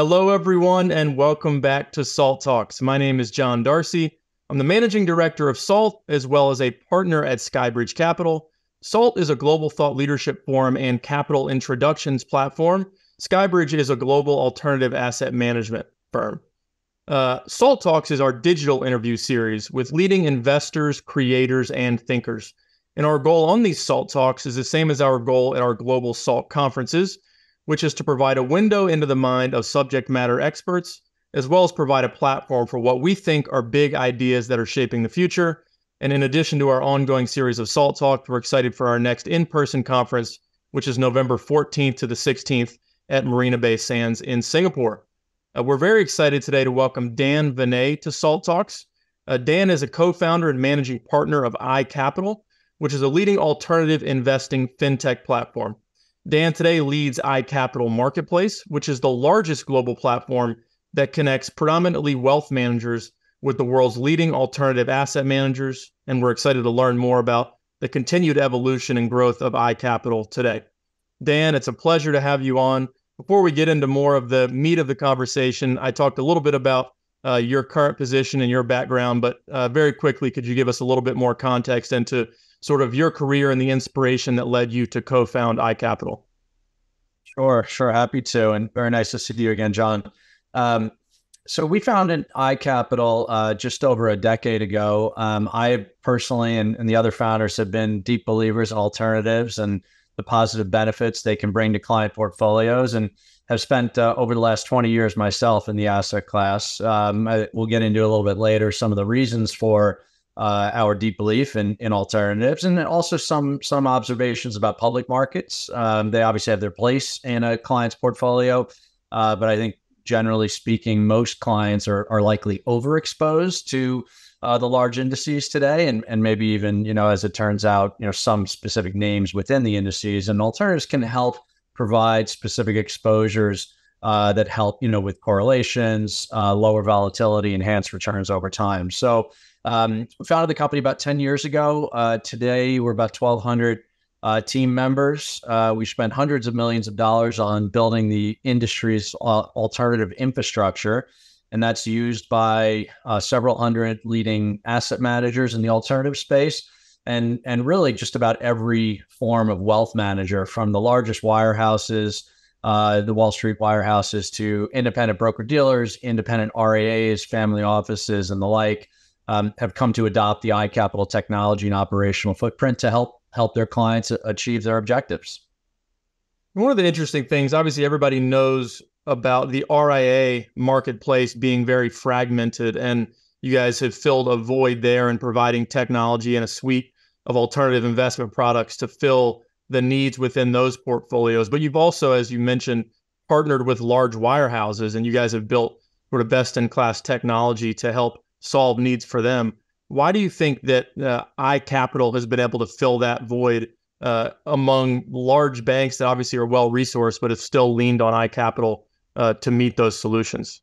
hello, everyone, and welcome back to SALT Talks. My name is John Darcy. I'm the managing director of SALT, as well as a partner at Skybridge Capital. SALT is a global thought leadership forum and capital introductions platform. Skybridge is a global alternative asset management firm. Uh, SALT Talks is our digital interview series with leading investors, creators, and thinkers. And our goal on these SALT Talks is the same as our goal at our global SALT conferences, which is to provide a window into the mind of subject matter experts as well as provide a platform for what we think are big ideas that are shaping the future. And in addition to our ongoing series of SALT Talk, we're excited for our next in person conference, which is November 14th to the 16th at Marina Bay Sands in Singapore. Uh, we're very excited today to welcome Dan Vene to SALT Talks. Uh, Dan is a co founder and managing partner of iCapital, which is a leading alternative investing fintech platform. Dan today leads iCapital Marketplace, which is the largest global platform that connects predominantly wealth managers with the world's leading alternative asset managers. And we're excited to learn more about the continued evolution and growth of iCapital today. Dan, it's a pleasure to have you on. Before we get into more of the meat of the conversation, I talked a little bit about uh, your current position and your background, but uh, very quickly, could you give us a little bit more context into sort of your career and the inspiration that led you to co found iCapital? Sure, sure. Happy to. And very nice to see you again, John. Um, so we founded iCapital uh, just over a decade ago. Um, I personally and, and, the other founders have been deep believers in alternatives and the positive benefits they can bring to client portfolios, and have spent uh, over the last 20 years myself in the asset class. Um, I, we'll get into a little bit later some of the reasons for uh, our deep belief in, in alternatives, and also some some observations about public markets. Um, they obviously have their place in a client's portfolio, uh, but I think generally speaking, most clients are, are likely overexposed to uh, the large indices today, and and maybe even you know as it turns out, you know some specific names within the indices, and alternatives can help provide specific exposures uh, that help you know with correlations, uh, lower volatility, enhanced returns over time. So. Um, we founded the company about 10 years ago. Uh, today, we're about 1,200 uh, team members. Uh, we spent hundreds of millions of dollars on building the industry's uh, alternative infrastructure, and that's used by uh, several hundred leading asset managers in the alternative space, and and really just about every form of wealth manager, from the largest wirehouses. Uh, the Wall Street wirehouses to independent broker dealers, independent RIAs, family offices, and the like, um, have come to adopt the iCapital technology and operational footprint to help help their clients achieve their objectives. One of the interesting things, obviously, everybody knows about the RIA marketplace being very fragmented, and you guys have filled a void there in providing technology and a suite of alternative investment products to fill the needs within those portfolios. But you've also, as you mentioned, partnered with large wirehouses, and you guys have built sort of best in class technology to help solve needs for them. Why do you think that uh, iCapital has been able to fill that void uh, among large banks that obviously are well resourced, but have still leaned on iCapital uh, to meet those solutions?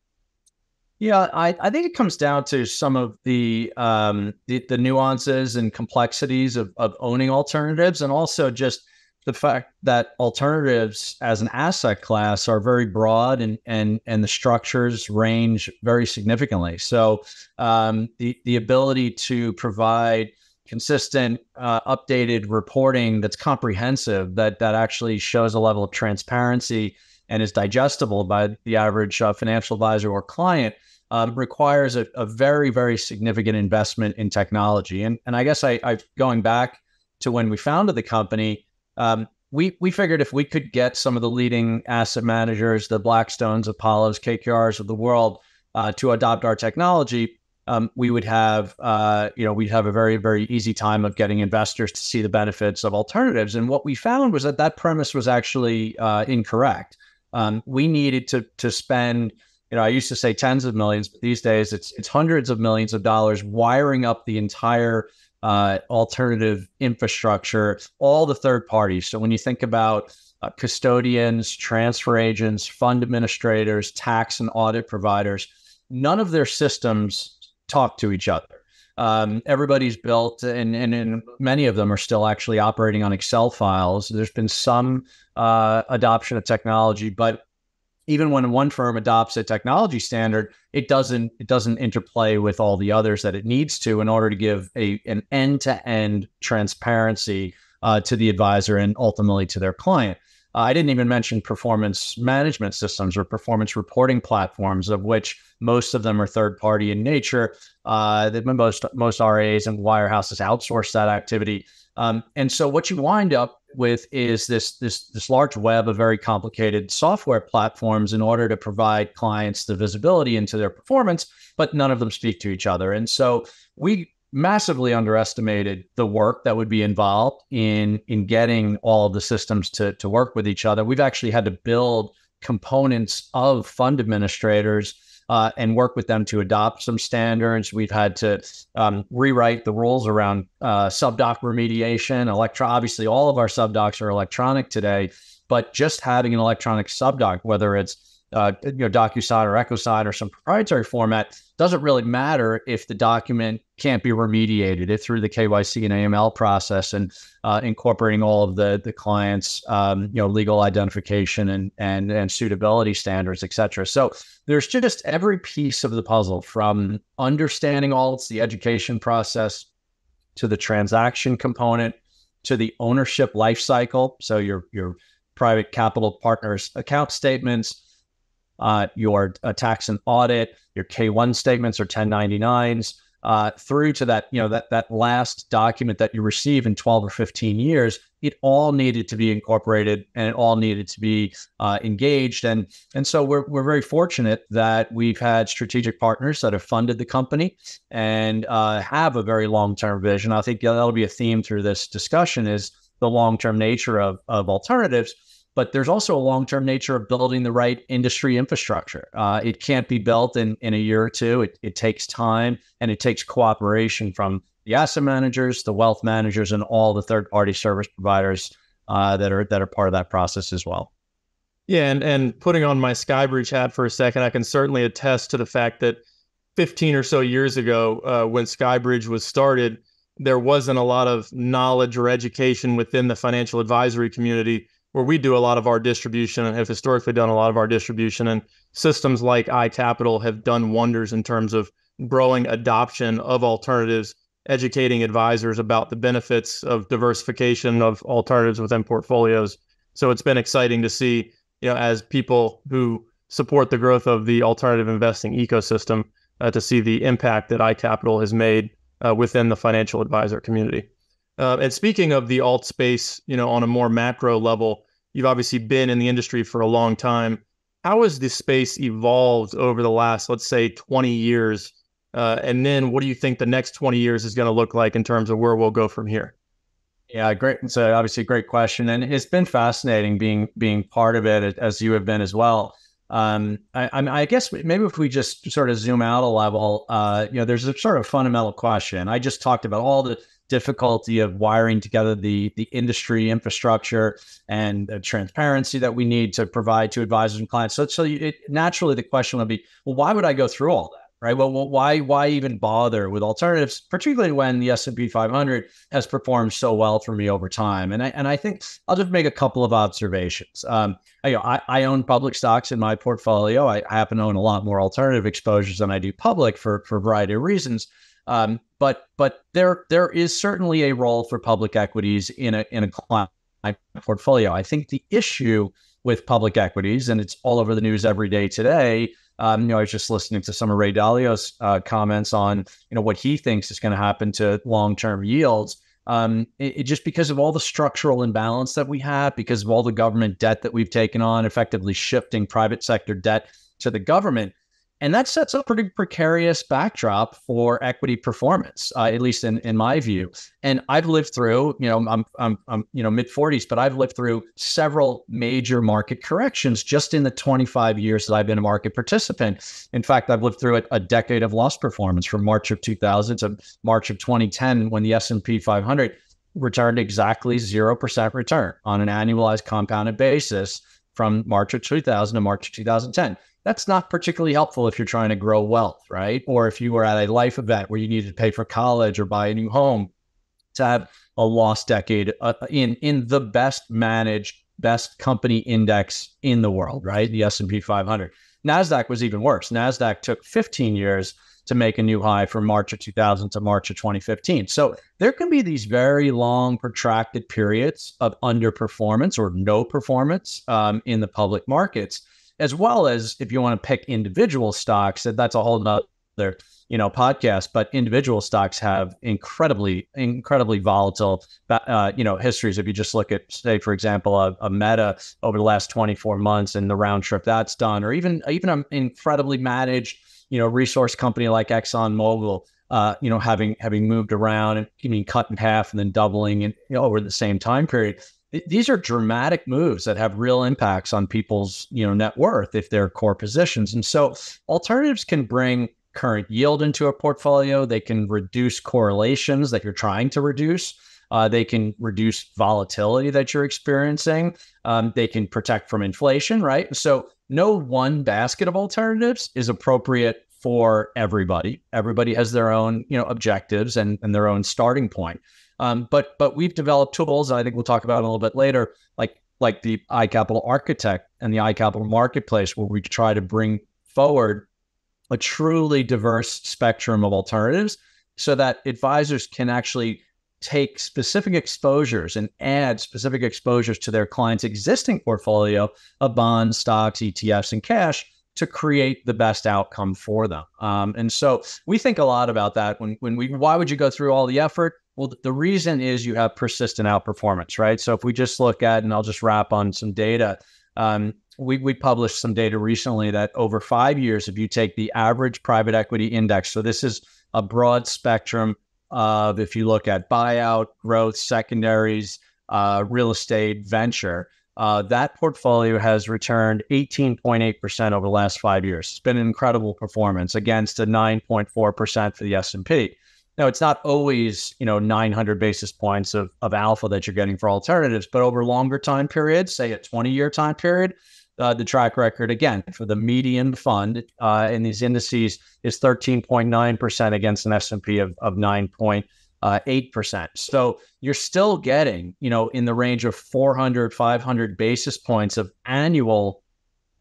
Yeah, I, I think it comes down to some of the, um, the, the nuances and complexities of, of owning alternatives, and also just the fact that alternatives as an asset class are very broad and and and the structures range very significantly. So um, the the ability to provide consistent, uh, updated reporting that's comprehensive that that actually shows a level of transparency and is digestible by the average uh, financial advisor or client. Um, requires a, a, very, very significant investment in technology. And, and I guess I, I going back to when we founded the company, um, we we figured if we could get some of the leading asset managers, the Blackstones, Apollos, KKRs of the world, uh, to adopt our technology, um, we would have uh, you know we'd have a very very easy time of getting investors to see the benefits of alternatives. And what we found was that that premise was actually uh, incorrect. Um, we needed to to spend you know, I used to say tens of millions, but these days it's it's hundreds of millions of dollars wiring up the entire uh, alternative infrastructure, all the third parties. So when you think about uh, custodians, transfer agents, fund administrators, tax and audit providers, none of their systems talk to each other. Um, everybody's built, and, and, and, many of them are still actually operating on Excel files. There's been some uh, adoption of technology, but even when one firm adopts a technology standard, it doesn't it doesn't interplay with all the others that it needs to in order to give a an end to end transparency uh, to the advisor and ultimately to their client. Uh, I didn't even mention performance management systems or performance reporting platforms, of which most of them are third party in nature. Uh, most most RAs and wirehouses outsource that activity. Um, and so what you wind up with is this this this large web of very complicated software platforms in order to provide clients the visibility into their performance, but none of them speak to each other. And so we massively underestimated the work that would be involved in in getting all of the systems to to work with each other. We've actually had to build components of fund administrators uh, and work with them to adopt some standards. We've had to um, rewrite the rules around uh, subdoc remediation. Electro, obviously, all of our subdocs are electronic today, but just having an electronic subdoc, whether it's uh, you know, DocuSign or EchoSign or some proprietary format, doesn't really matter if the document can't be remediated if through the KYC and AML process and uh, incorporating all of the the client's um, you know legal identification and and and suitability standards, et cetera. So there's just every piece of the puzzle from understanding all it's the education process to the transaction component to the ownership life cycle. So your your private capital partners account statements uh, your uh, tax and audit, your K1 statements or 1099s, uh, through to that, you know, that that last document that you receive in 12 or 15 years, it all needed to be incorporated and it all needed to be uh, engaged. And and so we're we're very fortunate that we've had strategic partners that have funded the company and uh, have a very long term vision. I think that'll be a theme through this discussion is the long term nature of of alternatives but there's also a long-term nature of building the right industry infrastructure. Uh, it can't be built in, in a year or two. It, it takes time and it takes cooperation from the asset managers, the wealth managers, and all the third-party service providers uh, that are that are part of that process as well. Yeah, and and putting on my Skybridge hat for a second, I can certainly attest to the fact that 15 or so years ago, uh, when Skybridge was started, there wasn't a lot of knowledge or education within the financial advisory community where we do a lot of our distribution and have historically done a lot of our distribution. And systems like iCapital have done wonders in terms of growing adoption of alternatives, educating advisors about the benefits of diversification of alternatives within portfolios. So it's been exciting to see, you know, as people who support the growth of the alternative investing ecosystem, uh, to see the impact that iCapital has made uh, within the financial advisor community. Uh, and speaking of the alt space, you know, on a more macro level, you've obviously been in the industry for a long time. How has this space evolved over the last, let's say, 20 years? Uh, and then what do you think the next 20 years is going to look like in terms of where we'll go from here? Yeah, great. It's a, obviously a great question, and it's been fascinating being being part of it as you have been as well. Um, I, I, guess maybe if we just sort of zoom out a level, uh, you know, there's a sort of fundamental question. I just talked about all the difficulty of wiring together the the industry infrastructure and the transparency that we need to provide to advisors and clients. So, so it, naturally, the question would be, well, why would I go through all that? Right. Well, why why even bother with alternatives, particularly when the S and P 500 has performed so well for me over time? And I and I think I'll just make a couple of observations. Um, I, you know, I, I own public stocks in my portfolio. I happen to own a lot more alternative exposures than I do public for for a variety of reasons. Um, but but there there is certainly a role for public equities in a in a client portfolio. I think the issue with public equities, and it's all over the news every day today. Um, you know, I was just listening to some of Ray Dalio's uh, comments on you know what he thinks is going to happen to long term yields. Um, it, it, just because of all the structural imbalance that we have, because of all the government debt that we've taken on, effectively shifting private sector debt to the government. And that sets a pretty precarious backdrop for equity performance, uh, at least in, in my view. And I've lived through, you know, I'm, I'm, I'm you know, mid 40s, but I've lived through several major market corrections just in the 25 years that I've been a market participant. In fact, I've lived through a, a decade of lost performance from March of 2000 to March of 2010 when the S&P 500 returned exactly 0% return on an annualized compounded basis from March of 2000 to March of 2010 that's not particularly helpful if you're trying to grow wealth, right? Or if you were at a life event where you needed to pay for college or buy a new home to have a lost decade uh, in in the best managed best company index in the world, right? The S&P 500. Nasdaq was even worse. Nasdaq took 15 years to make a new high from March of 2000 to March of 2015. So there can be these very long, protracted periods of underperformance or no performance um, in the public markets, as well as if you want to pick individual stocks, that's a whole other you know podcast but individual stocks have incredibly incredibly volatile uh, you know histories if you just look at say for example a, a, meta over the last 24 months and the round trip that's done or even even an incredibly managed you know resource company like exxon mobil uh, you know having having moved around and being cut in half and then doubling and you know, over the same time period these are dramatic moves that have real impacts on people's you know net worth if they're core positions and so alternatives can bring current yield into a portfolio. They can reduce correlations that you're trying to reduce. Uh, they can reduce volatility that you're experiencing. Um, they can protect from inflation, right? So, no one basket of alternatives is appropriate for everybody. Everybody has their own, you know, objectives and, and their own starting point. Um, but but we've developed tools. I think we'll talk about a little bit later, like like the iCapital Architect and the iCapital Marketplace, where we try to bring forward a truly diverse spectrum of alternatives so that advisors can actually take specific exposures and add specific exposures to their clients' existing portfolio of bonds, stocks, ETFs, and cash to create the best outcome for them. Um, and so we think a lot about that when when we why would you go through all the effort? Well, the reason is you have persistent outperformance, right? So if we just look at, and I'll just wrap on some data, um, we, we published some data recently that over five years, if you take the average private equity index, so this is a broad spectrum of if you look at buyout, growth, secondaries, uh, real estate, venture, uh, that portfolio has returned 18.8% over the last five years. It's been an incredible performance against a 9.4% for the S&P. Now, it's not always, you know, 900 basis points of, of alpha that you're getting for alternatives, but over longer time periods, say a 20 year time period, uh, the track record again for the median fund uh, in these indices is 13.9% against an S&P of, of 9.8%. So you're still getting, you know, in the range of 400, 500 basis points of annual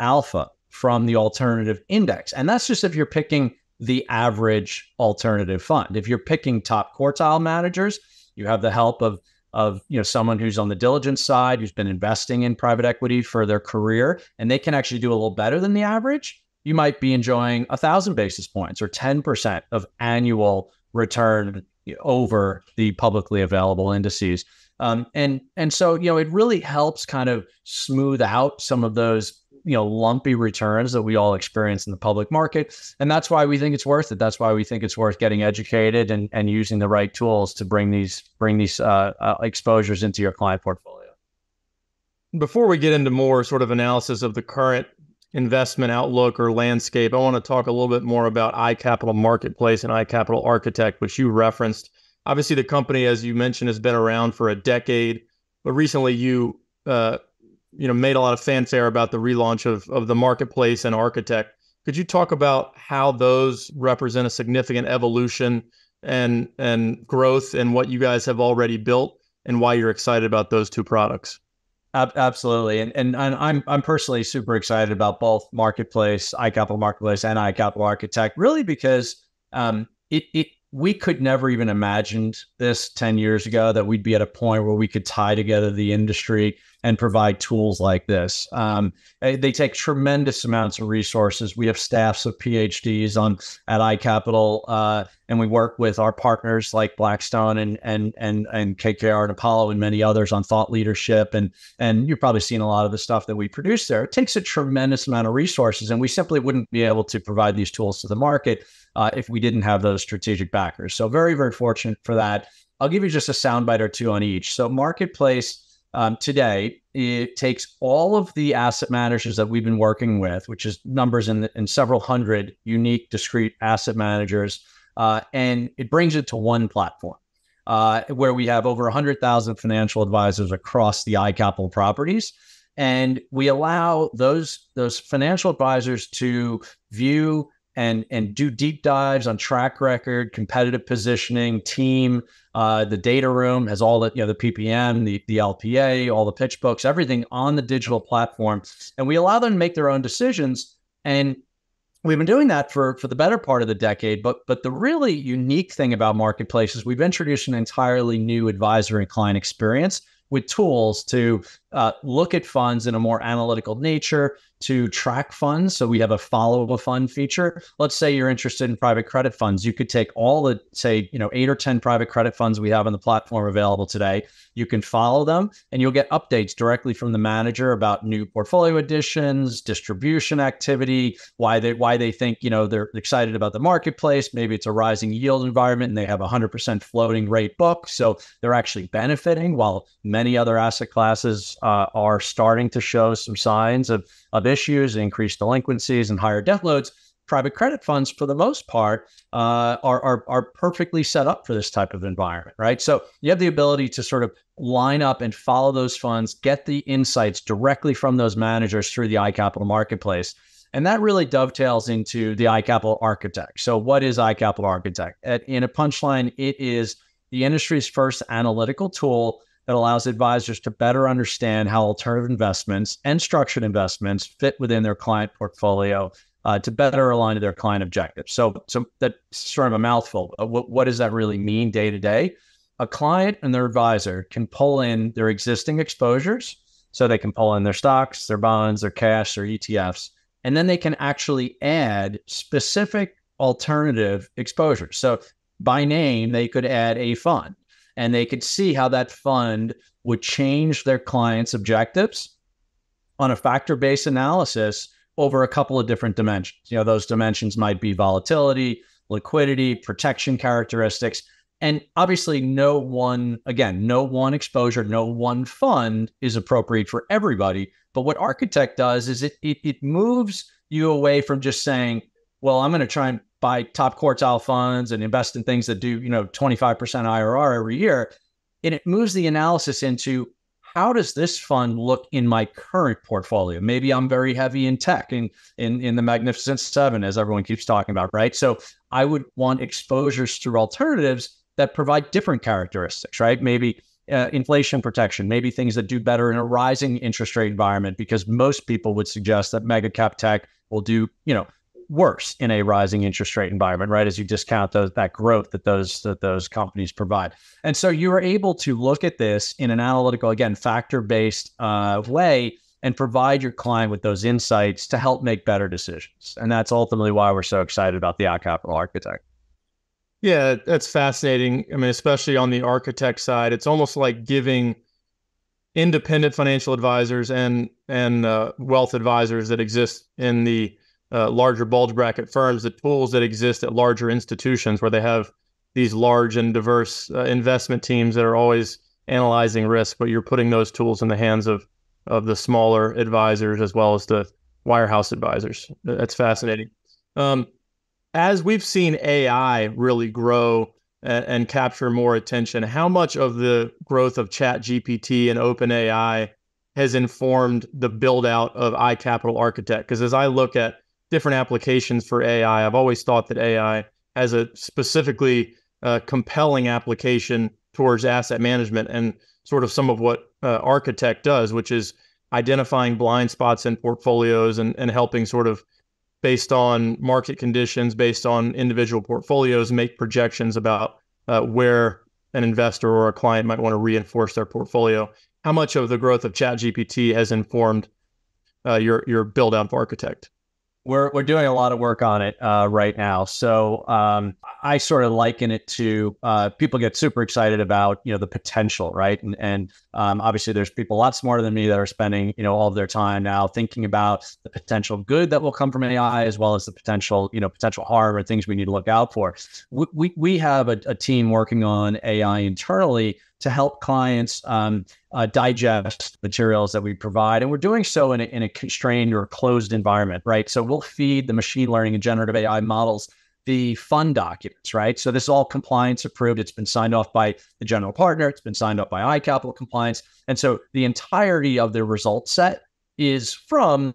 alpha from the alternative index. And that's just if you're picking the average alternative fund. If you're picking top quartile managers, you have the help of of you know someone who's on the diligence side who's been investing in private equity for their career and they can actually do a little better than the average you might be enjoying a thousand basis points or 10% of annual return over the publicly available indices. Um, and and so you know it really helps kind of smooth out some of those you know lumpy returns that we all experience in the public market. And that's why we think it's worth it. That's why we think it's worth getting educated and, and using the right tools to bring these bring these uh, uh, exposures into your client portfolio. Before we get into more sort of analysis of the current investment outlook or landscape i want to talk a little bit more about icapital marketplace and icapital architect which you referenced. Obviously the company as you mentioned has been around for a decade but recently you uh, you know made a lot of fanfare about the relaunch of of the marketplace and architect. Could you talk about how those represent a significant evolution and and growth and what you guys have already built and why you're excited about those two products? Absolutely. And, and and i'm i'm personally super excited about both marketplace icapital marketplace and icapital architect really because um it it we could never even imagined this 10 years ago that we'd be at a point where we could tie together the industry and provide tools like this. Um, they take tremendous amounts of resources. We have staffs of PhDs on at iCapital, uh, and we work with our partners like Blackstone and and and and KKR and Apollo and many others on thought leadership. And and you've probably seen a lot of the stuff that we produce there. It takes a tremendous amount of resources, and we simply wouldn't be able to provide these tools to the market uh, if we didn't have those strategic backers. So very very fortunate for that. I'll give you just a soundbite or two on each. So marketplace um, today, it takes all of the asset managers that we've been working with, which is numbers in, in several hundred unique, discrete asset managers, uh, and it brings it to one platform. Uh, where we have over 100,000 financial advisors across the iCapital properties. And we allow those, those financial advisors to view and and do deep dives on track record, competitive positioning, team. Uh, the data room has all the you know the PPM, the the LPA, all the pitch books, everything on the digital platform, and we allow them to make their own decisions. And we've been doing that for for the better part of the decade. But but the really unique thing about marketplaces, we've introduced an entirely new advisor and client experience with tools to uh, look at funds in a more analytical nature, to track funds. So we have a follow a fund feature. Let's say you're interested in private credit funds. You could take all the, say, you know, eight or 10 private credit funds we have on the platform available today. You can follow them and you'll get updates directly from the manager about new portfolio additions, distribution activity, why they why they think, you know, they're excited about the marketplace. Maybe it's a rising yield environment and they have a 100% floating rate book. So they're actually benefiting while many other asset classes uh, are starting to show some signs of of issues, increased delinquencies, and higher debt loads, private credit funds, for the most part, uh, are, are, are perfectly set up for this type of environment, right? So you have the ability to sort of line up and follow those funds, get the insights directly from those managers through the iCapital marketplace. And that really dovetails into the iCapital Architect. So, what is iCapital Architect? At, in a punchline, it is the industry's first analytical tool that allows advisors to better understand how alternative investments and structured investments fit within their client portfolio uh, to better align to their client objectives. So, so that's sort of a mouthful. What, what does that really mean day to day? A client and their advisor can pull in their existing exposures. So they can pull in their stocks, their bonds, their cash, their ETFs, and then they can actually add specific alternative exposures. So by name, they could add a fund and they could see how that fund would change their clients' objectives on a factor based analysis over a couple of different dimensions. You know, those dimensions might be volatility, liquidity, protection characteristics. And obviously, no one, again, no one exposure, no one fund is appropriate for everybody. But what Architect does is it, it, it moves you away from just saying, well, I'm going to try and buy top quartile funds and invest in things that do, you know, 25% IRR every year. And it moves the analysis into how does this fund look in my current portfolio? Maybe I'm very heavy in tech in, in, in the Magnificent Seven, as everyone keeps talking about, right? So I would want exposures through alternatives that provide different characteristics, right? Maybe uh, inflation protection, maybe things that do better in a rising interest rate environment, because most people would suggest that mega cap tech will do, you know, worse in a rising interest rate environment, right? As you discount those that growth that those that those companies provide, and so you are able to look at this in an analytical, again, factor based uh, way, and provide your client with those insights to help make better decisions. And that's ultimately why we're so excited about the iCapital Architect. Yeah, that's fascinating. I mean, especially on the architect side, it's almost like giving independent financial advisors and and uh, wealth advisors that exist in the uh, larger bulge bracket firms, the tools that exist at larger institutions where they have these large and diverse uh, investment teams that are always analyzing risk, but you're putting those tools in the hands of of the smaller advisors as well as the wirehouse advisors. That's fascinating. Um, as we've seen AI really grow and, and, capture more attention, how much of the growth of Chat GPT and OpenAI has informed the build out of iCapital Architect? Because as I look at different applications for AI. I've always thought that AI has a specifically uh, compelling application towards asset management and sort of some of what uh, Architect does, which is identifying blind spots in portfolios and, and helping sort of based on market conditions, based on individual portfolios, make projections about uh, where an investor or a client might want to reinforce their portfolio. How much of the growth of ChatGPT has informed uh, your your build out of Architect? We're we're doing a lot of work on it uh, right now. So um, I sort of liken it to uh, people get super excited about you know the potential, right? And and um, obviously there's people a lot smarter than me that are spending you know all of their time now thinking about the potential good that will come from AI as well as the potential you know potential harm or things we need to look out for. We we, we have a, a team working on AI internally to help clients um, uh, digest materials that we provide. And we're doing so in a, in a constrained or closed environment, right? So we'll feed the machine learning and generative AI models the fund documents, right? So this is all compliance approved. It's been signed off by the general partner. It's been signed off by iCapital compliance. And so the entirety of the result set is from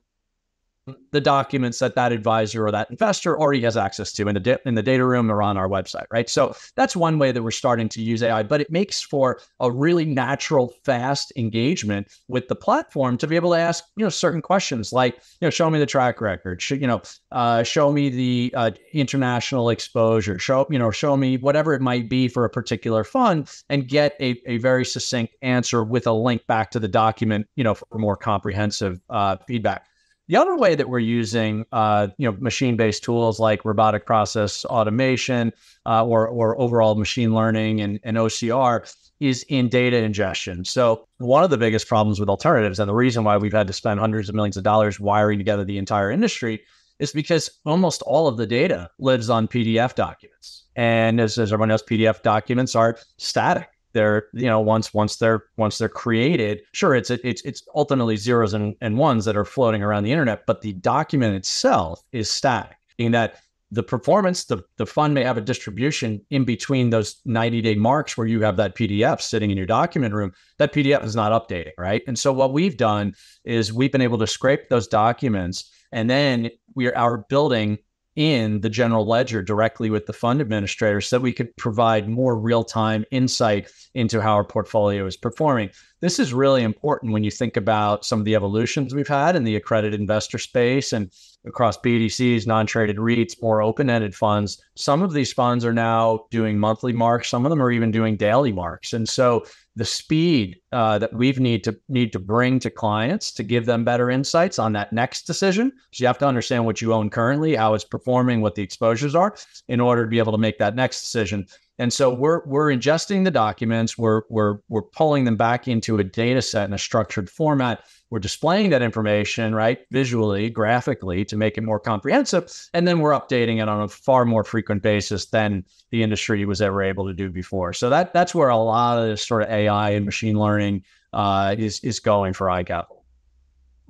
the documents that that advisor or that investor already has access to in the in the data room or on our website, right? So that's one way that we're starting to use AI, but it makes for a really natural, fast engagement with the platform to be able to ask you know certain questions like you know show me the track record, show, you know uh, show me the uh, international exposure, show you know show me whatever it might be for a particular fund, and get a, a very succinct answer with a link back to the document, you know, for more comprehensive uh, feedback. The other way that we're using, uh, you know, machine-based tools like robotic process automation uh, or, or overall machine learning and, and OCR is in data ingestion. So one of the biggest problems with alternatives, and the reason why we've had to spend hundreds of millions of dollars wiring together the entire industry, is because almost all of the data lives on PDF documents. And as, as everyone knows, PDF documents are static they're you know once once they're once they're created sure it's it's it's ultimately zeros and, and ones that are floating around the internet but the document itself is static. In that the performance the, the fund may have a distribution in between those 90 day marks where you have that pdf sitting in your document room. That pdf is not updating right? And so what we've done is we've been able to scrape those documents and then we are building in the general ledger directly with the fund administrator so that we could provide more real-time insight into how our portfolio is performing. This is really important when you think about some of the evolutions we've had in the accredited investor space and across BDCs, non-traded REITs, more open-ended funds. Some of these funds are now doing monthly marks. Some of them are even doing daily marks. And so the speed uh, that we've need to need to bring to clients to give them better insights on that next decision. So you have to understand what you own currently, how it's performing, what the exposures are, in order to be able to make that next decision. And so we're we're ingesting the documents, we're we're we're pulling them back into a data set in a structured format. We're displaying that information, right, visually, graphically to make it more comprehensive, and then we're updating it on a far more frequent basis than the industry was ever able to do before. So that that's where a lot of this sort of AI and machine learning uh, is is going for iCapital.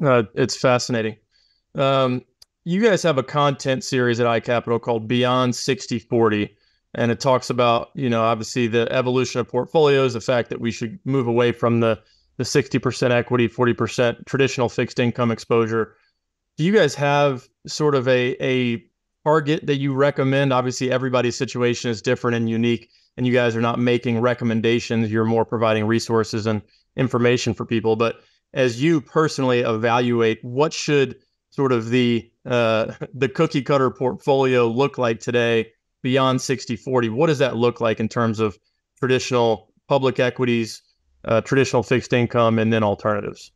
Uh, it's fascinating. Um, you guys have a content series at iCapital called Beyond 6040 and it talks about you know obviously the evolution of portfolios the fact that we should move away from the the 60% equity 40% traditional fixed income exposure. Do you guys have sort of a a target that you recommend? Obviously everybody's situation is different and unique and you guys are not making recommendations. You're more providing resources and information for people. But as you personally evaluate what should sort of the uh, the cookie cutter portfolio look like today beyond 60 40 what does that look like in terms of traditional public equities uh, traditional fixed income and then alternatives?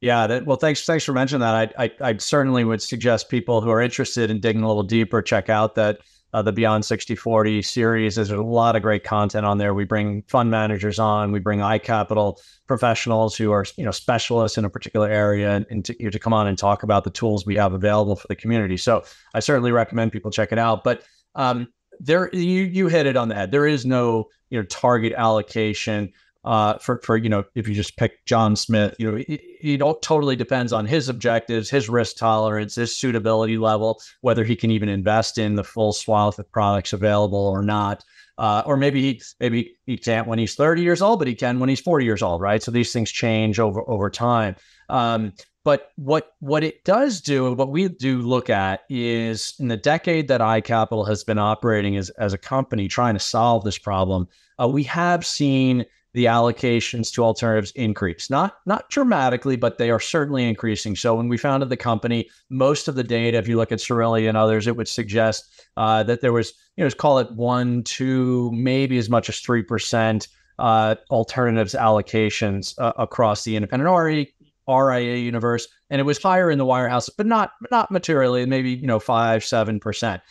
Yeah that, well thanks thanks for mentioning that. I, I, I certainly would suggest people who are interested in digging a little deeper check out that uh, the beyond 60 40 series. There's a lot of great content on there. We bring fund managers on. We bring iCapital professionals who are you know specialists in a particular area and, and to, you know, to come on and talk about the tools we have available for the community. So i certainly recommend people check it out. But um, there you you hit it on the head. There is no you know target allocation uh, for for you know if you just pick John Smith, you know it, it totally depends on his objectives, his risk tolerance, his suitability level, whether he can even invest in the full swath of products available or not. Uh, or maybe he maybe he can't when he's 30 years old, but he can when he's 40 years old, right? So these things change over over time. Um, but what what it does do, what we do look at is in the decade that iCapital has been operating as, as a company trying to solve this problem, uh, we have seen the allocations to alternatives increase. Not not dramatically, but they are certainly increasing. So when we founded the company, most of the data, if you look at Cerulli and others, it would suggest uh, that there was, you know, let's call it one, two, maybe as much as three percent uh, alternatives allocations uh, across the independent RE RIA universe, and it was higher in the wirehouse, but not not materially, maybe you know five seven percent.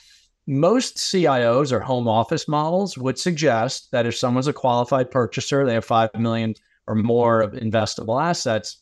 Most CIOs or home office models would suggest that if someone's a qualified purchaser, they have five million or more of investable assets,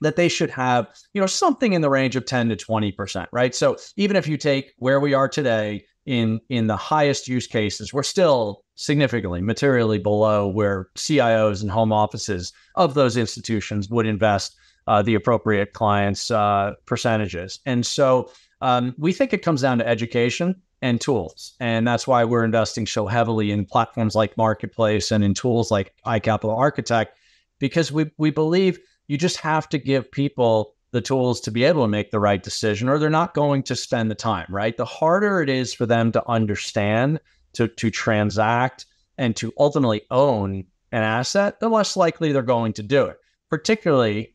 that they should have you know something in the range of 10 to 20 percent right so even if you take where we are today in in the highest use cases we're still significantly materially below where cios and home offices of those institutions would invest uh, the appropriate clients' uh, percentages. And so um, we think it comes down to education and tools. And that's why we're investing so heavily in platforms like Marketplace and in tools like iCapital Architect, because we, we believe you just have to give people the tools to be able to make the right decision or they're not going to spend the time, right? The harder it is for them to understand, to, to transact, and to ultimately own an asset, the less likely they're going to do it. Particularly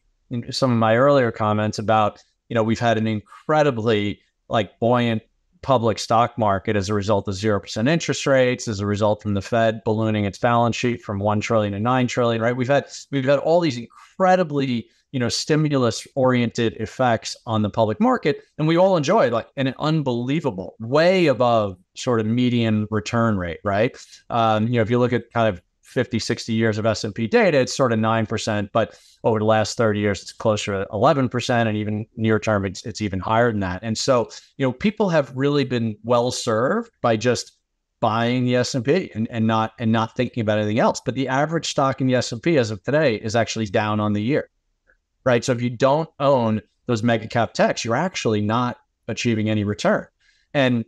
some of my earlier comments about, you know, we've had an incredibly like buoyant public stock market as a result of 0% interest rates, as a result from the Fed ballooning its balance sheet from 1 trillion to 9 trillion, right? We've had we've had all these incredibly you know stimulus oriented effects on the public market and we all enjoyed like an unbelievable way above sort of median return rate right um, you know if you look at kind of 50 60 years of s&p data it's sort of 9% but over the last 30 years it's closer to 11% and even near term it's, it's even higher than that and so you know people have really been well served by just buying the S&P and, and not and not thinking about anything else but the average stock in the S&P as of today is actually down on the year right? So if you don't own those mega cap techs, you're actually not achieving any return. And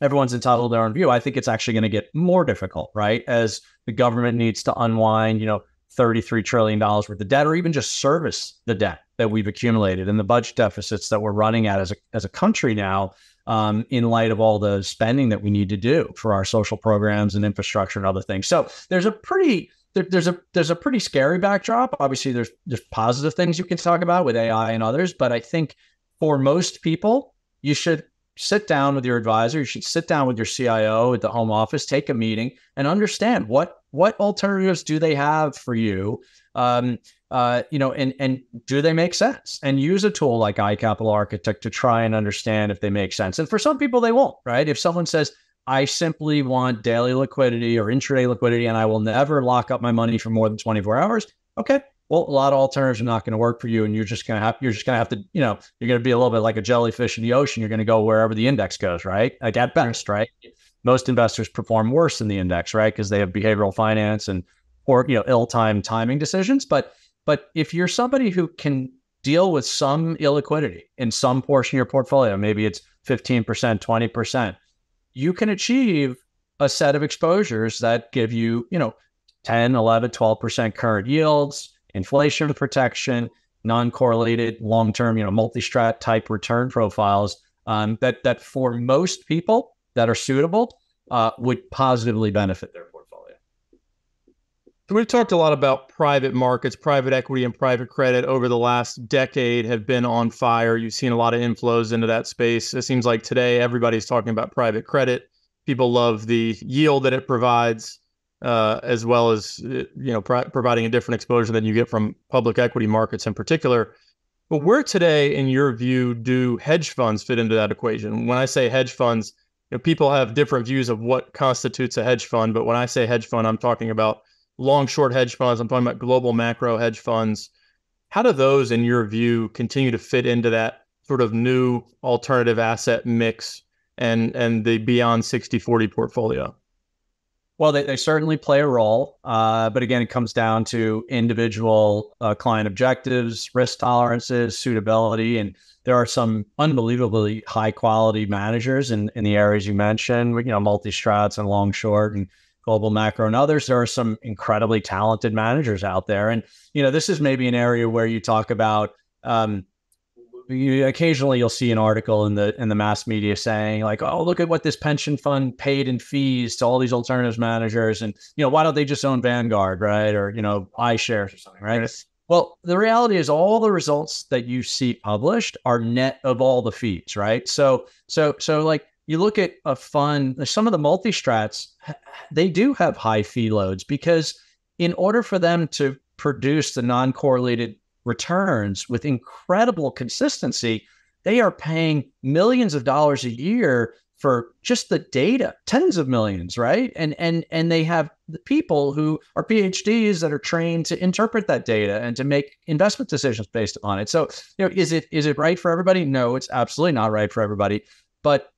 everyone's entitled to their own view. I think it's actually going to get more difficult, right? As the government needs to unwind, you know, $33 trillion worth of debt or even just service the debt that we've accumulated and the budget deficits that we're running at as a, as a country now um, in light of all the spending that we need to do for our social programs and infrastructure and other things. So there's a pretty there, there's a there's a pretty scary backdrop. Obviously, there's there's positive things you can talk about with AI and others, but I think for most people, you should sit down with your advisor. You should sit down with your CIO at the home office, take a meeting, and understand what what alternatives do they have for you. Um, uh, you know, and and do they make sense? And use a tool like iCapital Architect to try and understand if they make sense. And for some people, they won't. Right? If someone says, I simply want daily liquidity or intraday liquidity, and I will never lock up my money for more than 24 hours. Okay. Well, a lot of alternatives are not going to work for you, and you're just going to have you're just going to have to you know you're going to be a little bit like a jellyfish in the ocean. You're going to go wherever the index goes, right? Like at best, right? Most investors perform worse than the index, right? Because they have behavioral finance and or you know ill-timed timing decisions. But but if you're somebody who can deal with some illiquidity in some portion of your portfolio, maybe it's 15%, 20%, you can achieve a set of exposures that give you, you know, 10, 11, 12% current yields, inflation protection, non-correlated long-term, you know, multi-strat type return profiles um, that that for most people that are suitable uh, would positively benefit their portfolio. So we've talked a lot about private markets, private equity, and private credit over the last decade have been on fire. You've seen a lot of inflows into that space. It seems like today everybody's talking about private credit. People love the yield that it provides, uh, as well as uh, you know pro- providing a different exposure than you get from public equity markets in particular. But where today, in your view, do hedge funds fit into that equation? When I say hedge funds, you know, people have different views of what constitutes a hedge fund. But when I say hedge fund, I'm talking about long short hedge funds. I'm talking about global macro hedge funds. How do those, in your view, continue to fit into that sort of new alternative asset mix and and the beyond 60 40 portfolio? Well, they, they certainly play a role. Uh, but again, it comes down to individual uh, client objectives, risk tolerances, suitability. And there are some unbelievably high quality managers in, in the areas you mentioned, you know, multi strats and long short. And global macro and others there are some incredibly talented managers out there and you know this is maybe an area where you talk about um, you, occasionally you'll see an article in the in the mass media saying like oh look at what this pension fund paid in fees to all these alternatives managers and you know why don't they just own vanguard right? Or you know iShares or something right? Well the reality is all the results that you see published are net of all the fees right? So so so like you look at a fund, some of the multi strats, they do have high fee loads because in order for them to produce the non correlated returns with incredible consistency, they are paying millions of dollars a year for just the data, tens of millions, right? And and and they have the people who are PhDs that are trained to interpret that data and to make investment decisions based upon it. So, you know, is it is it right for everybody? No, it's absolutely not right for everybody. But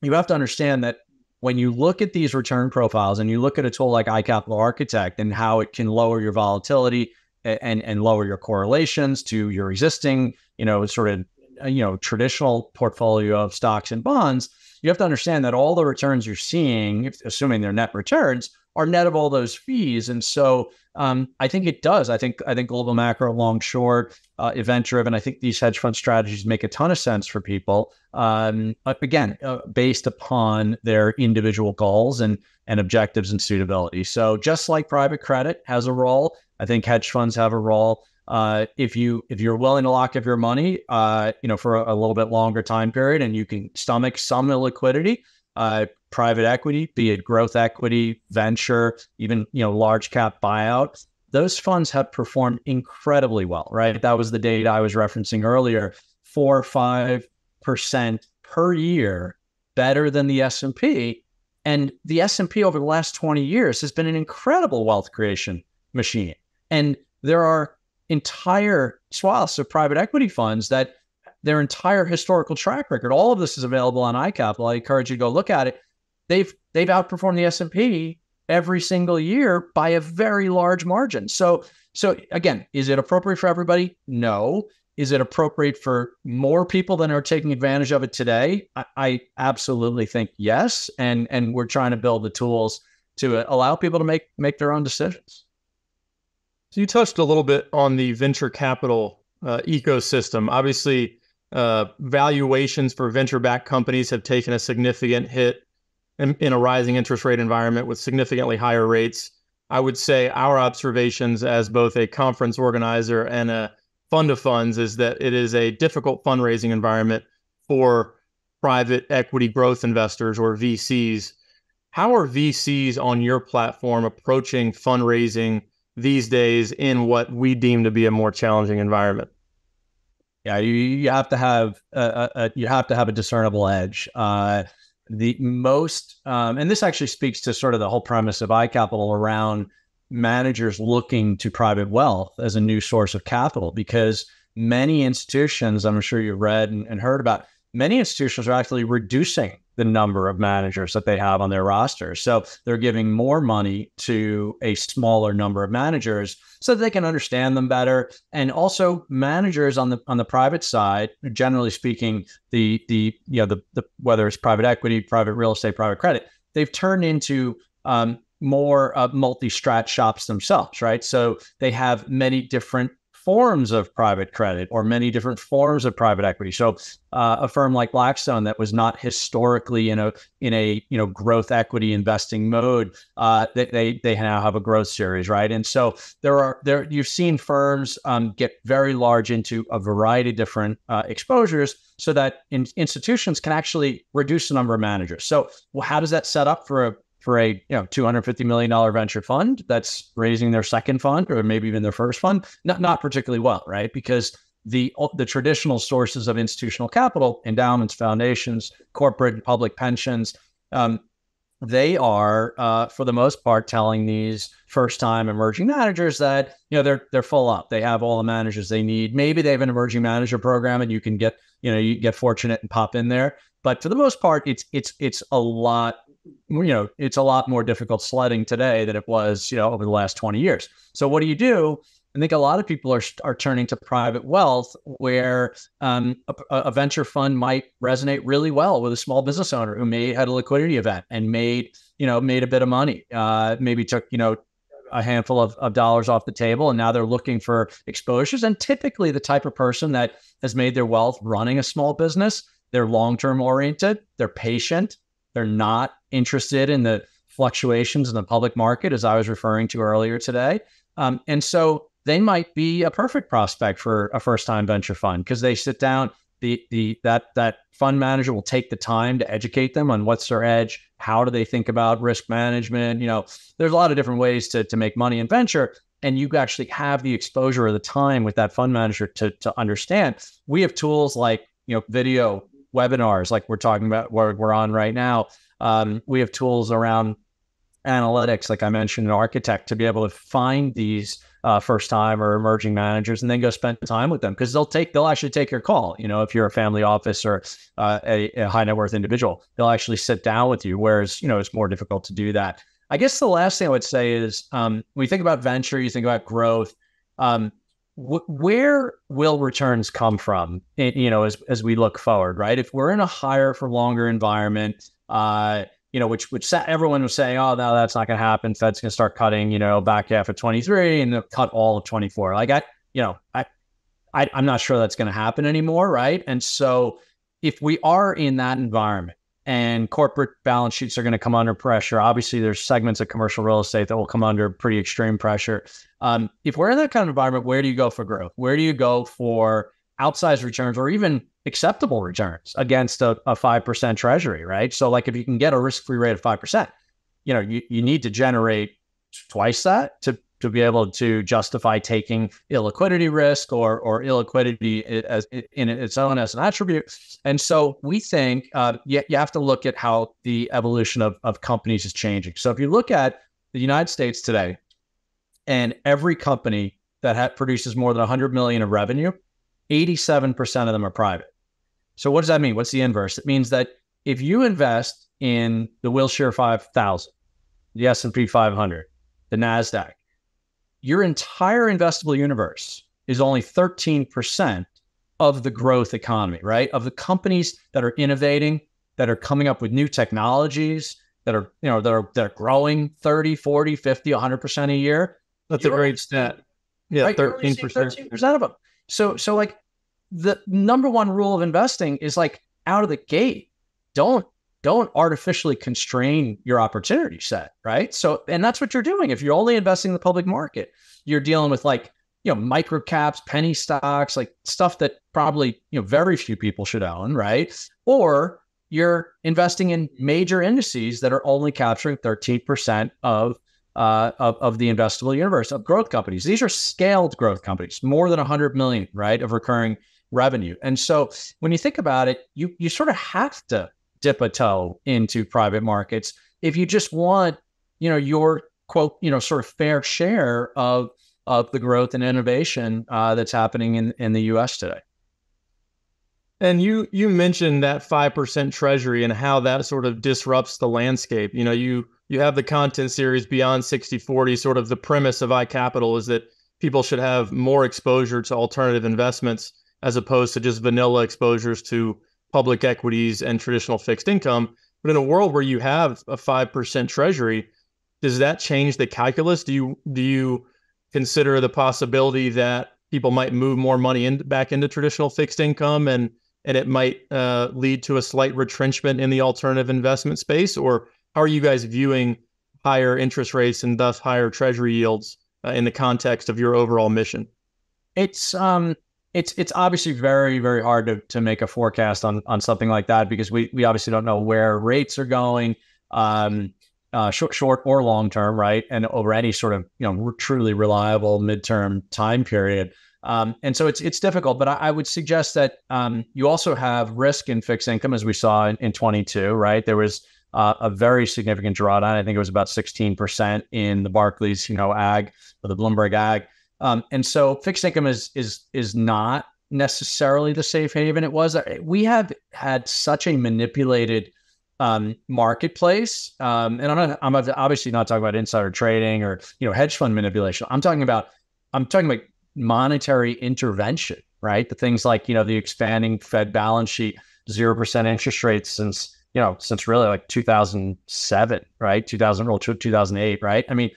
you have to understand that when you look at these return profiles and you look at a tool like iCapital Architect and how it can lower your volatility and and lower your correlations to your existing, you know, sort of you know traditional portfolio of stocks and bonds, you have to understand that all the returns you're seeing, assuming they're net returns, are net of all those fees. And so um, I think it does. I think I think global macro, long short, uh, event driven. I think these hedge fund strategies make a ton of sense for people. Um, again, uh, based upon their individual goals and and objectives and suitability. So just like private credit has a role, I think hedge funds have a role. Uh, if you if you're willing to lock up your money, uh, you know, for a, a, little bit longer time period, and you can stomach some illiquidity, uh, private equity, be it growth equity, venture, even you know large cap buyout, those funds have performed incredibly well. Right, that was the data I was referencing earlier. Four or five percent per year, better than the S and P, and the S and P over the last twenty years has been an incredible wealth creation machine. And there are entire swaths of private equity funds that their entire historical track record. All of this is available on iCapital. I encourage you to go look at it. They've they've outperformed the S&P every single year by a very large margin. So so again, is it appropriate for everybody? No. Is it appropriate for more people than are taking advantage of it today? I, I absolutely think yes. And and we're trying to build the tools to allow people to make make their own decisions. So you touched a little bit on the venture capital uh, ecosystem. Obviously, uh, valuations for venture-backed companies have taken a significant hit in, in, a rising interest rate environment with significantly higher rates. I would say our observations as both a conference organizer and a fund of funds is that it is a difficult fundraising environment for private equity growth investors or VCs. How are VCs on your platform approaching fundraising these days in what we deem to be a more challenging environment? Yeah, you, you have to have a, a, you have to have a discernible edge. Uh, the most, um, and this actually speaks to sort of the whole premise of iCapital around managers looking to private wealth as a new source of capital, because many institutions, I'm sure you've read and, and heard about, many institutions are actually reducing the number of managers that they have on their roster. So they're giving more money to a smaller number of managers so that they can understand them better. And also managers on the on the private side, generally speaking, the the you know the, the whether it's private equity, private real estate, private credit, they've turned into um, more uh, multi-strat shops themselves, right? So they have many different forms of private credit or many different forms of private equity. So uh, a firm like Blackstone that was not historically in a in a you know growth equity investing mode, uh, they, they now have a growth series, right? And so there are there you've seen firms um, get very large into a variety of different uh, exposures, so that in, institutions can actually reduce the number of managers. So well, how does that set up for a for a you know $250 million venture fund that's raising their second fund or maybe even their first fund not not particularly well right? Because the the traditional sources of institutional capital endowments foundations corporate and public pensions um, they are uh, for the most part telling these first time emerging managers that you know they're they're full up. They have all the managers they need. Maybe they have an emerging manager program and you can get you know you get fortunate and pop in there. But for the most part it's it's it's a lot you know, it's a lot more difficult sledding today than it was, you know, over the last 20 years. So what do you do? I think a lot of people are are turning to private wealth, where um, a, a, venture fund might resonate really well with a small business owner who may had a liquidity event and made you know made a bit of money, uh, maybe took you know a handful of, of dollars off the table, and now they're looking for exposures. And typically, the type of person that has made their wealth running a small business, they're long term oriented, they're patient, they're not interested in the fluctuations in the public market, as I was referring to earlier today. Um, and so they might be a perfect prospect for a first time venture fund because they sit down. The, the that that fund manager will take the time to educate them on what's their edge, how do they think about risk management. You know, there's a lot of different ways to to make money in venture, and you actually have the exposure of the time with that fund manager to to understand. We have tools like you know video webinars like we're talking about where we're on right now. Um, we have tools around analytics, like I mentioned, an architect to be able to find these uh, first time or emerging managers and then go spend time with them because they'll take they'll actually take your call. You know, if you're a family office or uh, a, a, high net worth individual, they'll actually sit down with you. Whereas you know it's more difficult to do that. I guess the last thing I would say is um, when you think about venture, you think about growth. Um, where will returns come from you know as, as we look forward right if we're in a higher for longer environment uh, you know, which which everyone was saying, oh no, that's not going to happen. Fed's going to start cutting, you know, back half of 23 and they'll cut all of 24. Like I, you know, I, I I'm not sure that's going to happen anymore, right? And so if we are in that environment and corporate balance sheets are going to come under pressure. Obviously, there's segments of commercial real estate that will come under pretty extreme pressure. Um, if we're in that kind of environment, where do you go for growth? Where do you go for outsized returns or even acceptable returns against a, a 5% treasury, right? So, like if you can get a risk free rate of 5%, you know, you, you need to generate twice that to to be able to justify taking illiquidity risk or or illiquidity as in its own as an attribute. And so we think uh, you, you have to look at how the evolution of, of companies is changing. So if you look at the United States today, and every company that ha- produces more than 100 million of revenue, 87% of them are private. So what does that mean? What's the inverse? It means that if you invest in the Wilshire 5000, the S&P 500, the Nasdaq, your entire investable universe is only 13% of the growth economy, right? Of the companies that are innovating, that are coming up with new technologies, that are, you know, that are that are growing 30, 40, 50, 100% a year. That's a great stat. Yeah, right? 13%. 13% of them. So so like the number one rule of investing is like out of the gate, don't don't artificially constrain your opportunity set, right? So, and that's what you're doing. If you're only investing in the public market, you're dealing with like, you know, micro caps, penny stocks, like stuff that probably, you know, very few people should own, right? Or you're investing in major indices that are only capturing 13% of, uh, of, of the investable universe of growth companies. These are scaled growth companies, more than 100 million, right, of recurring revenue. And so when you think about it, you you sort of have to dip a toe into private markets if you just want, you know, your quote, you know, sort of fair share of of the growth and innovation uh, that's happening in in the U.S. today. And you you mentioned that five percent treasury and how that sort of disrupts the landscape. You know, you you have the content series beyond 60-40. Sort of the premise of iCapital is that people should have more exposure to alternative investments as opposed to just vanilla exposures to public equities and traditional fixed income. But in a world where you have a 5% treasury, does that change the calculus? Do you do you consider the possibility that people might move more money in, back into traditional fixed income and and it might uh, lead to a slight retrenchment in the alternative investment space? Or how are you guys viewing higher interest rates and thus higher treasury yields uh, in the context of your overall mission? It's um it's it's obviously very very hard to, to make a forecast on on something like that because we we obviously don't know where rates are going um uh, short short or long term right? And over any sort of you know truly reliable midterm time period. Um, and so it's it's difficult but I, I would suggest that um, you also have risk in fixed income as we saw in, in 22 right? There was uh, a very significant drawdown. I think it was about 16% in the Barclays you know ag or the Bloomberg ag um, and so fixed income is is is not necessarily the safe haven it was. We have had such a manipulated um, marketplace, um, and I'm not. I'm obviously not talking about insider trading or you know hedge fund manipulation. I'm talking about. I'm talking about monetary intervention, right? The things like you know the expanding Fed balance sheet, zero percent interest rates since you know since really like 2007, right? 2000 or 2008, right? I mean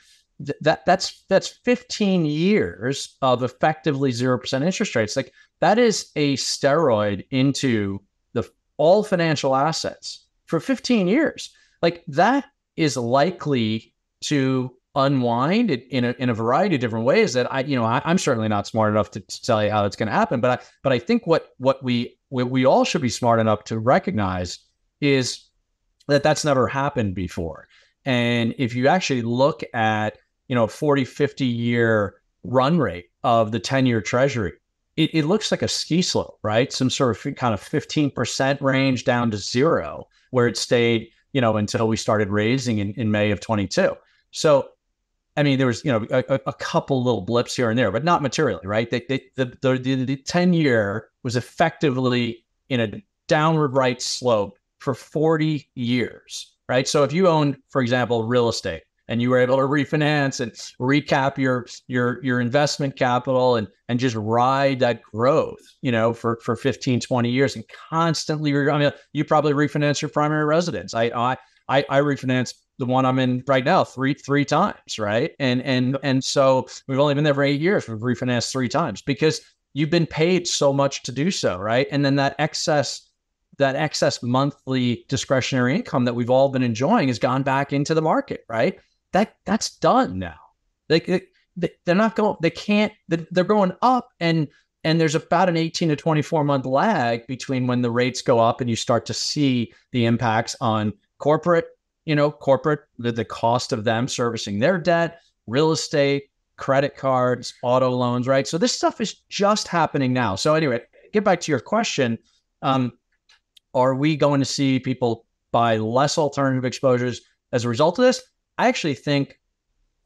that that's that's 15 years of effectively 0% interest rates. Like that is a steroid into the all financial assets for 15 years. Like that is likely to unwind in a, in a variety of different ways that I you know I, am certainly not smart enough to, to tell you how it's going to happen but I but I think what what we what we all should be smart enough to recognize is that that's never happened before. And if you actually look at you know 40 50 year run rate of the 10 year treasury it, it, looks like a ski slope right? Some sort of kind of 15% range down to zero where it stayed you know until we started raising in, in may of 22 so i mean there was you know a, a couple little blips here and there but not materially right? They, they, the, the, the, the 10 year was effectively in a downward right slope for 40 years right? So if you own for example real estate and you were able to refinance and recap your your your investment capital and and just ride that growth you know for for 15 20 years and constantly i mean you probably refinance your primary residence i i I, I refinanced the one I'm in right now three three times, right? And and and so we've only been there for eight years. We've refinanced three times because you've been paid so much to do so, right? And then that excess that excess monthly discretionary income that we've all been enjoying has gone back into the market, right? That that's done now. They they're not going. They can't. They're going up, and and there's about an 18 to 24 month lag between when the rates go up and you start to see the impacts on corporate you know, corporate, the, the cost of them servicing their debt, real estate, credit cards, auto loans, right? So this stuff is just happening now. So anyway, get back to your question. Um, are we going to see people buy less alternative exposures as a result of this? I actually think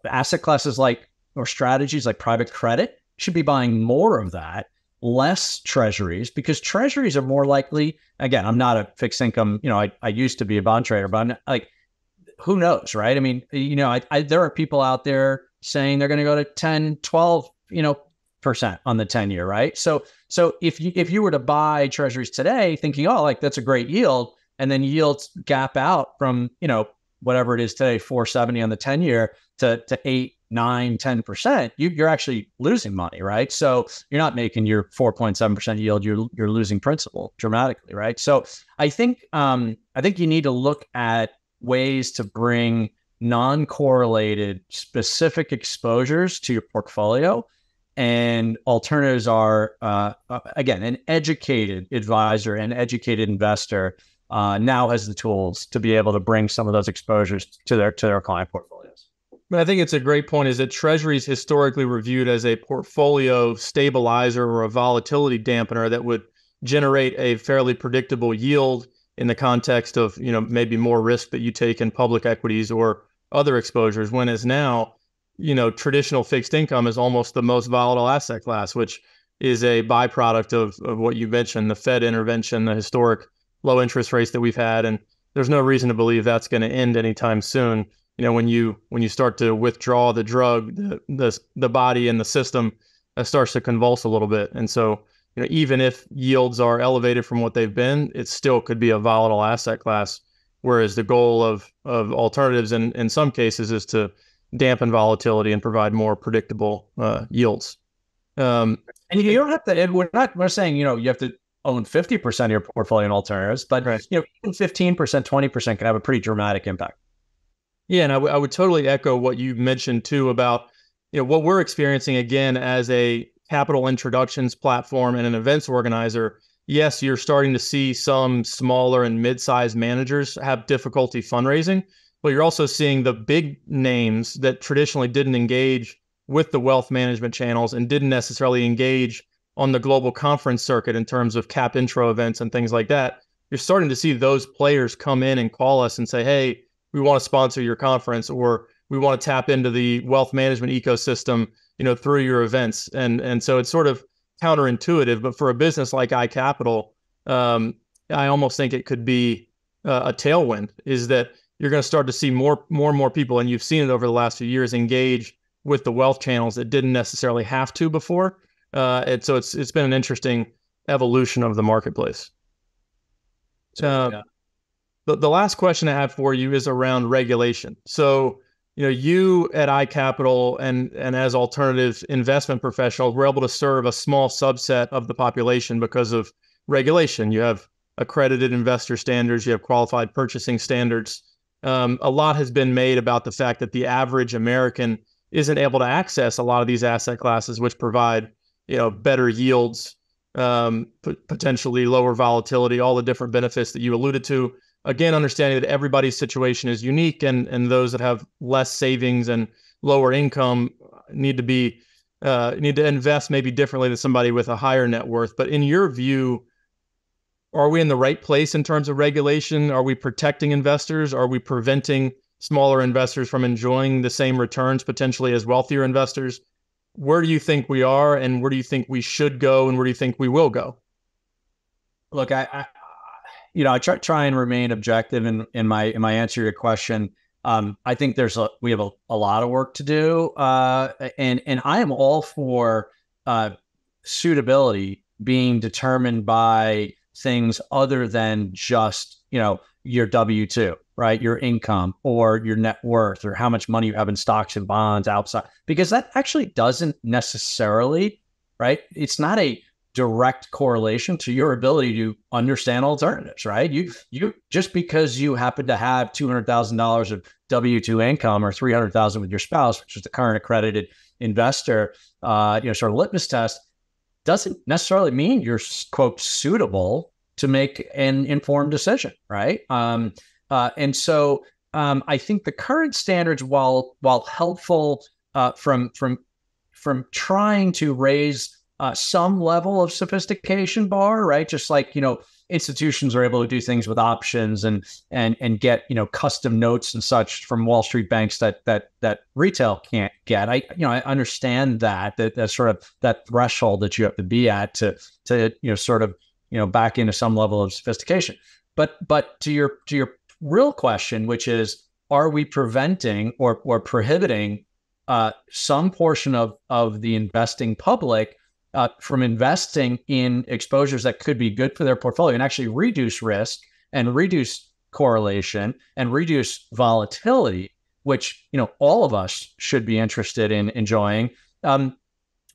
asset classes like or strategies like private credit should be buying more of that, less treasuries, because treasuries are more likely. Again, I'm not a fixed income, you know, I, I used to be a bond trader, but I'm not, like who knows, right? I mean, you know, I, I, there are people out there saying they're going to go to 10, 12, you know, percent on the 10 year, right? So, so if you, if you were to buy treasuries today thinking, oh, like that's a great yield, and then yields gap out from, you know, whatever it is today, 470 on the 10 year to, to eight, nine, 10%, you, you're actually losing money, right? So you're not making your 4.7% yield, you're, you're losing principal dramatically, right? So I think, um, I think you need to look at ways to bring non correlated specific exposures to your portfolio. And alternatives are, uh, uh, again, an educated advisor, and educated investor uh, now has the tools to be able to bring some of those exposures to their to their client portfolios. But I think it's a great point. Is that Treasuries historically reviewed as a portfolio stabilizer or a volatility dampener that would generate a fairly predictable yield in the context of you know maybe more risk that you take in public equities or other exposures when is now you know traditional fixed income is almost the most volatile asset class which is a byproduct of, of what you mentioned the fed intervention the historic low interest rates that we've had and there's no reason to believe that's going to end anytime soon you know when you when you start to withdraw the drug the the, the body and the system uh, starts to convulse a little bit and so you know, even if yields are elevated from what they've been, it still could be a volatile asset class. Whereas the goal of of alternatives in in some cases is to dampen volatility and provide more predictable uh, yields. Um, and you don't have to. we're not. We're saying you know you have to own fifty percent of your portfolio in alternatives, but right. you know even fifteen percent, twenty percent can have a pretty dramatic impact. Yeah, and I, w- I would totally echo what you mentioned too about you know what we're experiencing again as a capital introductions platform and an events organizer, yes, you're starting to see some smaller and mid-sized managers have difficulty fundraising, but you're also seeing the big names that traditionally didn't engage with the wealth management channels and didn't necessarily engage on the global conference circuit in terms of cap intro events and things like that. You're starting to see those players come in and call us and say, "Hey, we want to sponsor your conference or we want to tap into the wealth management ecosystem you know, through your events. And and so it's sort of counterintuitive, but for a business like iCapital, um, I almost think it could be uh, a tailwind. Is that you're going to start to see more more and more people, and you've seen it over the last few years, engage with the wealth channels that didn't necessarily have to before. Uh, and so it's it's been an interesting evolution of the marketplace. Uh, yeah. the, the last question I have for you is around regulation. So you know, you at iCapital and and as alternative investment professionals were able to serve a small subset of the population because of regulation. You have accredited investor standards, you have qualified purchasing standards. Um, a lot has been made about the fact that the average American isn't able to access a lot of these asset classes, which provide you know better yields, um, potentially lower volatility, all the different benefits that you alluded to. Again understanding that everybody's situation is unique and and those that have less savings and lower income need to be uh, need to invest maybe differently than somebody with a higher net worth. But in your view are we in the right place in terms of regulation? Are we protecting investors? Are we preventing smaller investors from enjoying the same returns potentially as wealthier investors where do you think we are and where do you think we should go and where do you think we will go look i, you know, I try try and remain objective in in my in my answer to your question. Um, I think there's a we have a, a lot of work to do, uh, and and I am all for uh, suitability being determined by things other than just you know your W 2, right? Your income or your net worth or how much money you have in stocks and bonds outside, because that actually doesn't necessarily, right? It's not a direct correlation to your ability to understand alternatives, right? You, you just because you happen to have $200,000 of W 2 income or 300,000 with your spouse, which is the current accredited investor, uh, you know, sort of litmus test, doesn't necessarily mean you're quote suitable to make an informed decision, right? Um, uh, and so um, I think the current standards, while while helpful uh, from from from trying to raise uh, some level of sophistication bar, right? Just like you know, institutions are able to do things with options and and and get you know custom notes and such from Wall Street banks that that that retail can't get. I you know I understand that that that sort of that threshold that you have to be at to to you know sort of you know back into some level of sophistication. But but to your to your real question, which is, are we preventing or or prohibiting uh, some portion of of the investing public uh, from investing in exposures that could be good for their portfolio and actually reduce risk and reduce correlation and reduce volatility, which you know all of us should be interested in enjoying. Um,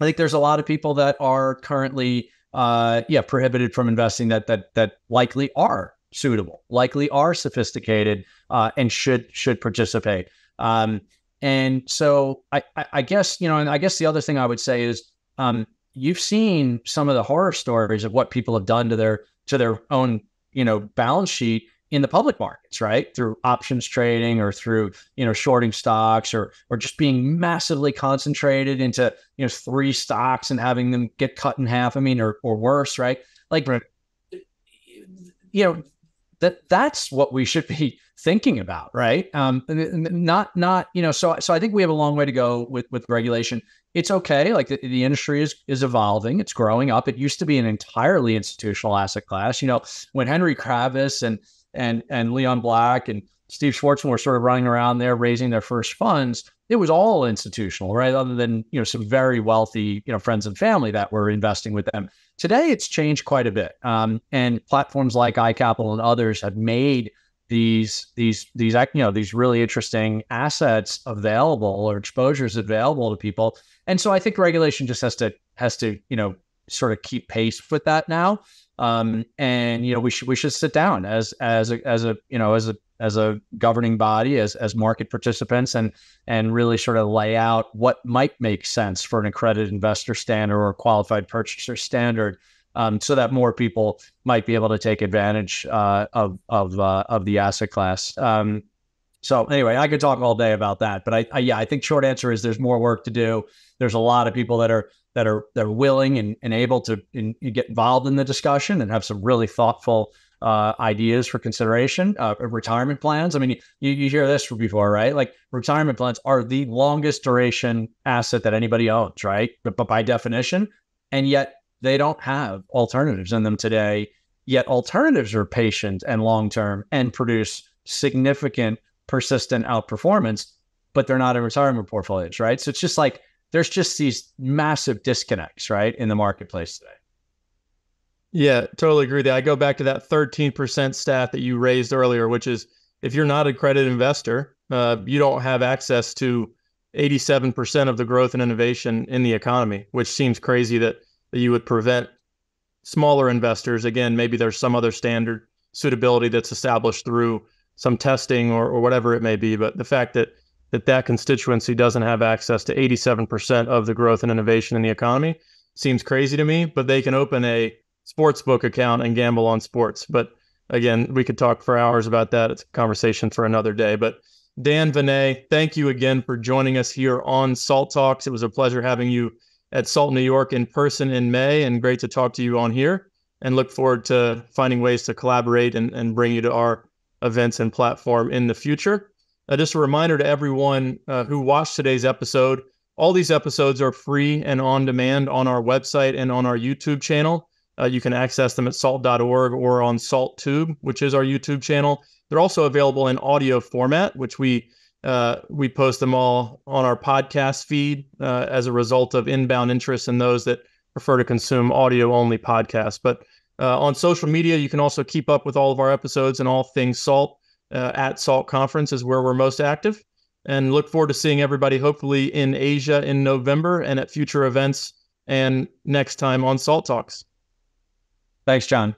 I think there's a lot of people that are currently uh, yeah, prohibited from investing that that that likely are suitable, likely are sophisticated, uh, and should should participate. Um, and so I, I, I guess you know, and I guess the other thing I would say is um, you've seen some of the horror stories of what people have done to their to their own you know balance sheet in the public markets, right? Through options trading or through, you know, shorting stocks or or just being massively concentrated into, you know, three stocks and having them get cut in half. I mean, or or worse, right? Like right. you know, that that's what we should be thinking about, right? Um, not not you know. So so I think we have a long way to go with with regulation. It's okay. Like the, the industry is is evolving. It's growing up. It used to be an entirely institutional asset class. You know, when Henry Kravis and and and Leon Black and Steve Schwarzman were sort of running around there raising their first funds. It was all institutional, right? Other than you know some very wealthy you know friends and family that were investing with them. Today, it's changed quite a bit, um, and platforms like iCapital and others have made these these these you know these really interesting assets available or exposures available to people. And so I think regulation just has to has to you know sort of keep pace with that now. Um, and you know, we should we should sit down as as a, as a you know as a as a governing body, as as market participants, and and really sort of lay out what might make sense for an accredited investor standard or qualified purchaser standard, um, so that more people might be able to take advantage uh, of of uh, of the asset class. Um, so anyway, I could talk all day about that, but I, I, yeah, I think short answer is there's more work to do. There's a lot of people that are that are that are willing and, and able to in, get involved in the discussion and have some really thoughtful uh, ideas for consideration. Uh, retirement plans. I mean, you, you hear this before, right? Like retirement plans are the longest duration asset that anybody owns, right? But, but by definition, and yet they don't have alternatives in them today. Yet alternatives are patient and long term and produce significant persistent outperformance, but they're not in retirement portfolios, right? So it's just like there's just these massive disconnects, right, in the marketplace today. Yeah, totally agree. That I go back to that 13% stat that you raised earlier, which is if you're not accredited investor, uh, you don't have access to 87% of the growth and innovation in the economy, which seems crazy that, that you would prevent smaller investors. Again, maybe there's some other standard suitability that's established through some testing or, or whatever it may be. But the fact that that that constituency doesn't have access to 87% of the growth and innovation in the economy seems crazy to me, but they can open a sports book account and gamble on sports. But again, we could talk for hours about that. It's a conversation for another day. But Dan Vene, thank you again for joining us here on Salt Talks. It was a pleasure having you at Salt New York in person in May and great to talk to you on here and look forward to finding ways to collaborate and, and bring you to our events and platform in the future. Uh, just a reminder to everyone uh, who watched today's episode all these episodes are free and on demand on our website and on our YouTube channel. Uh, you can access them at salt.org or on SaltTube, which is our YouTube channel. They're also available in audio format, which we uh, we post them all on our podcast feed uh, as a result of inbound interest in those that prefer to consume audio only podcasts. But Uh, on social media, you can also keep up with all of our episodes and all things Salt uh, at Salt Conference is where we're most active. And look forward to seeing everybody hopefully in Asia in November and at future events and next time on Salt Talks. Thanks, John.